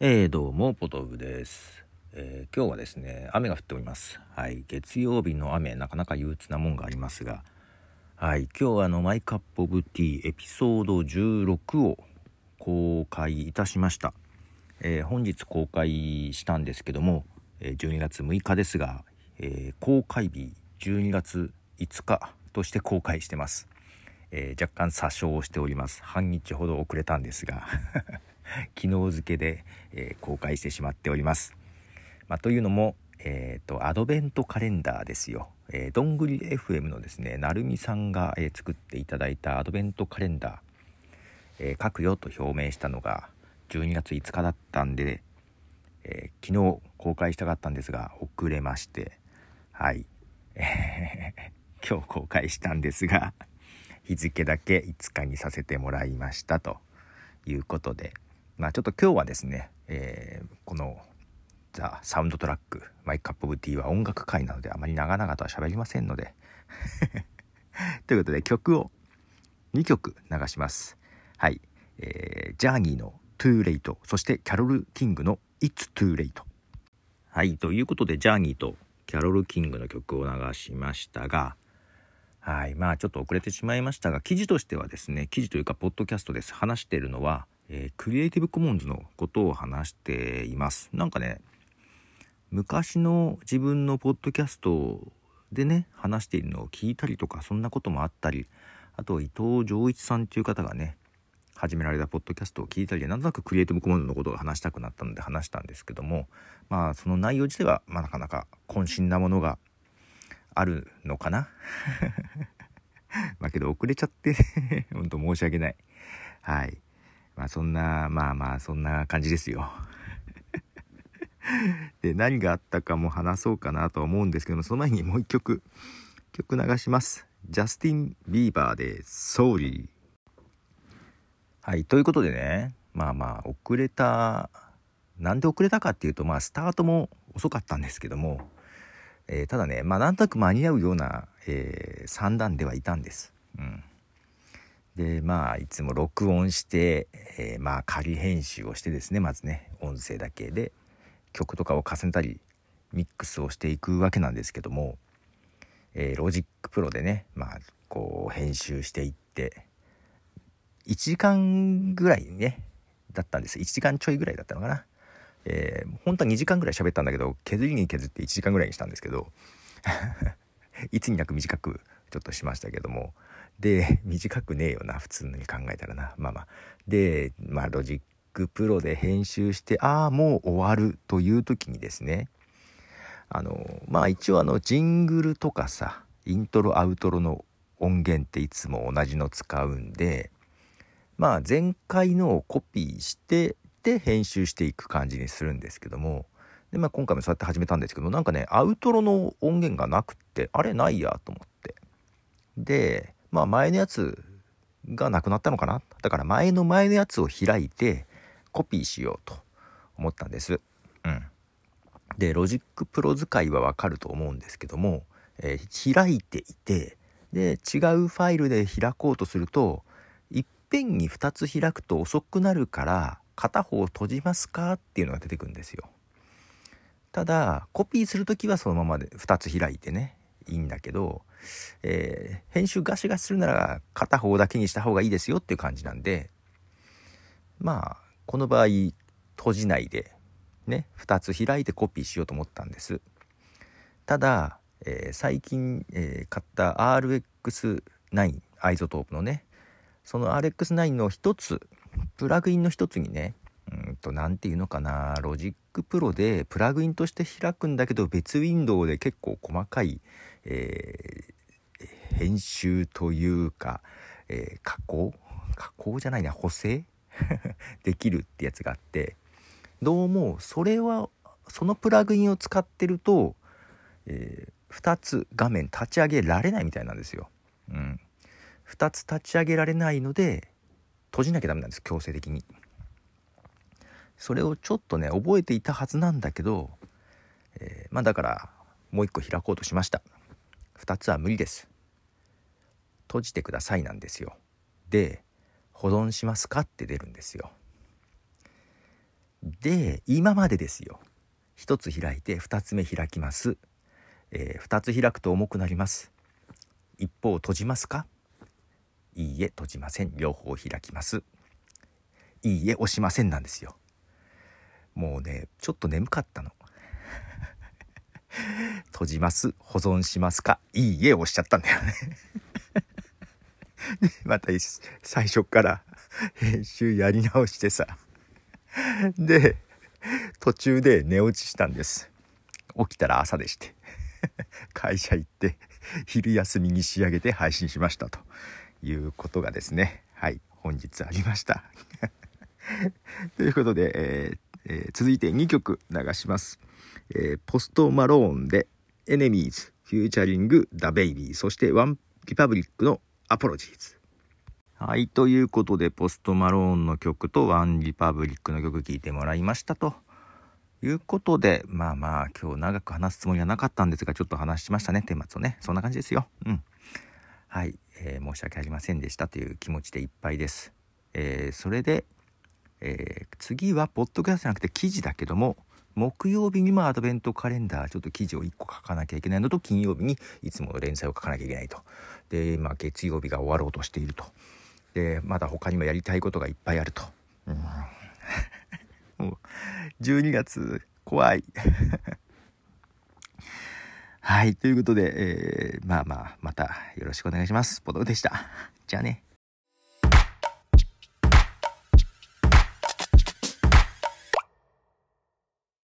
えー、どうも、ポトフです、えー、今日はですね、雨が降っております。はい、月曜日の雨、なかなか憂鬱なもんがありますが、はい、今日はあの、マイカップオブティーエピソード16を公開いたしました。えー、本日公開したんですけども、え12月6日ですが、え公開日12月5日として公開してます。え若干詐称をしております。半日ほど遅れたんですが 昨日付で、えー、公開してしまっております。まあ、というのも、えーと、アドベントカレンダーですよ。えー、どんぐり FM のですねなるみさんが、えー、作っていただいたアドベントカレンダー、えー、書くよと表明したのが12月5日だったんで、えー、昨日公開したかったんですが遅れましてはい、今日公開したんですが日付だけ5日にさせてもらいましたということで。まあちょっと今日はですね、えー、この The Soundtrack My Cup of Tea は音楽回なのであまり長々とは喋りませんので ということで曲を2曲流します。はい、えー、ジャーニーの Too Late そしてキャロル・キングの It's Too Late はい。ということでジャーニーとキャロル・キングの曲を流しましたがはい。まあちょっと遅れてしまいましたが記事としてはですね記事というかポッドキャストです。話しているのはえー、クリエイティブコモンズのことを話しています。なんかね、昔の自分のポッドキャストでね、話しているのを聞いたりとか、そんなこともあったり、あと伊藤浄一さんっていう方がね、始められたポッドキャストを聞いたりで、なんとなくクリエイティブコモンズのことが話したくなったので話したんですけども、まあその内容自体は、まあ、なかなか渾身なものがあるのかな。まあけど遅れちゃって 本当申し訳ない。はい。まあそんな、まあまあそんな感じですよ。で、何があったかも話そうかなとは思うんですけども、その前にもう一曲、曲流します。ジャスティン・ビーバーで、ソーリー。はい、ということでね、まあまあ遅れた、なんで遅れたかっていうと、まあスタートも遅かったんですけども、えー、ただね、まあなんとなく間に合うような、えー、算段ではいたんです。うん。でまあいつも録音して、えー、まあ仮編集をしてですねまずね音声だけで曲とかを重ねたりミックスをしていくわけなんですけども、えー、 Logic Pro でねまあこう編集していって1時間ぐらいねだったんです。1時間ちょいぐらいだったのかな、えー、本当は2時間ぐらい喋ったんだけど削りに削って1時間ぐらいにしたんですけど いつになく短くちょっとしましたけども。で短くねえよな普通に考えたらな。まあまあ。でまあ Logic Pro で編集してああもう終わるという時にですね。あのまあ一応あのジングルとかさイントロアウトロの音源っていつも同じの使うんでまあ前回のをコピーしてで編集していく感じにするんですけども。で、まあ、今回もそうやって始めたんですけどなんかねアウトロの音源がなくってあれないやと思って。でまあ前のやつがなくなったのかなだから前の前のやつを開いてコピーしようと思ったんです。うん。で、 Logic Pro 使いはわかると思うんですけども、えー、開いていて、で、違うファイルで開こうとすると、いっぺんに2つ開くと遅くなるから、片方閉じますかっていうのが出てくるんですよ。ただ、コピーする時はそのままで2つ開いてね、いいんだけど、えー、編集ガシガシするなら片方だけにした方がいいですよっていう感じなんでまあこの場合閉じないでね2つ開いてコピーしようと思ったんです。ただ、えー、最近、えー、買った RX9 iZotope のねその RX9 の一つプラグインの一つにねうんと何て言うのかな Logic Pro でプラグインとして開くんだけど別ウィンドウで結構細かい、えー、編集というか、えー、加工？加工じゃないな補正？できるってやつがあってどうもそれはそのプラグインを使ってると、えー、2つ画面立ち上げられないみたいなんですよ。うん、2つ立ち上げられないので閉じなきゃダメなんです強制的に。それをちょっとね覚えていたはずなんだけど、えー、まあだからもう一個開こうとしました2つは無理です。閉じてくださいなんですよ。で保存しますかって出るんですよ。で今までですよ。1つ開いて2つ目開きます、えー、2つ開くと重くなります。一方閉じますか？いいえ閉じません。両方開きます。いいえ押しませんなんですよ。もうねちょっと眠かったの。閉じます。保存しますか。いいえ押しちゃったんだよね。で また最初から編集やり直してさ。で途中で寝落ちしたんです。起きたら朝でして。会社行って昼休みに仕上げて配信しましたと。いうことがですね。はい本日ありました。ということで、えーえー、続いて2曲流します、えー、 Post Malone で Enemies featuring DaBaby そして OneRepublic の Apologize はい。ということで、 Post Malone の曲と OneRepublic の曲聴いてもらいましたと。いうことで、まあまあ、今日長く話すつもりはなかったんですが、ちょっと話しましたね、顛末をね。そんな感じですよ。うん。はい。えー、申し訳ありませんでしたという気持ちでいっぱいです。えー、それで、えー、次は、ポッドキャストじゃなくて記事だけども、木曜日にもアドベントカレンダーちょっと記事を1個書かなきゃいけないのと金曜日にいつもの連載を書かなきゃいけないと。で、まあ、月曜日が終わろうとしていると。でまだ他にもやりたいことがいっぱいあると、うん、もう12月怖い。はいということで、えー、まあまあまたよろしくお願いします。ポトでした。じゃあね。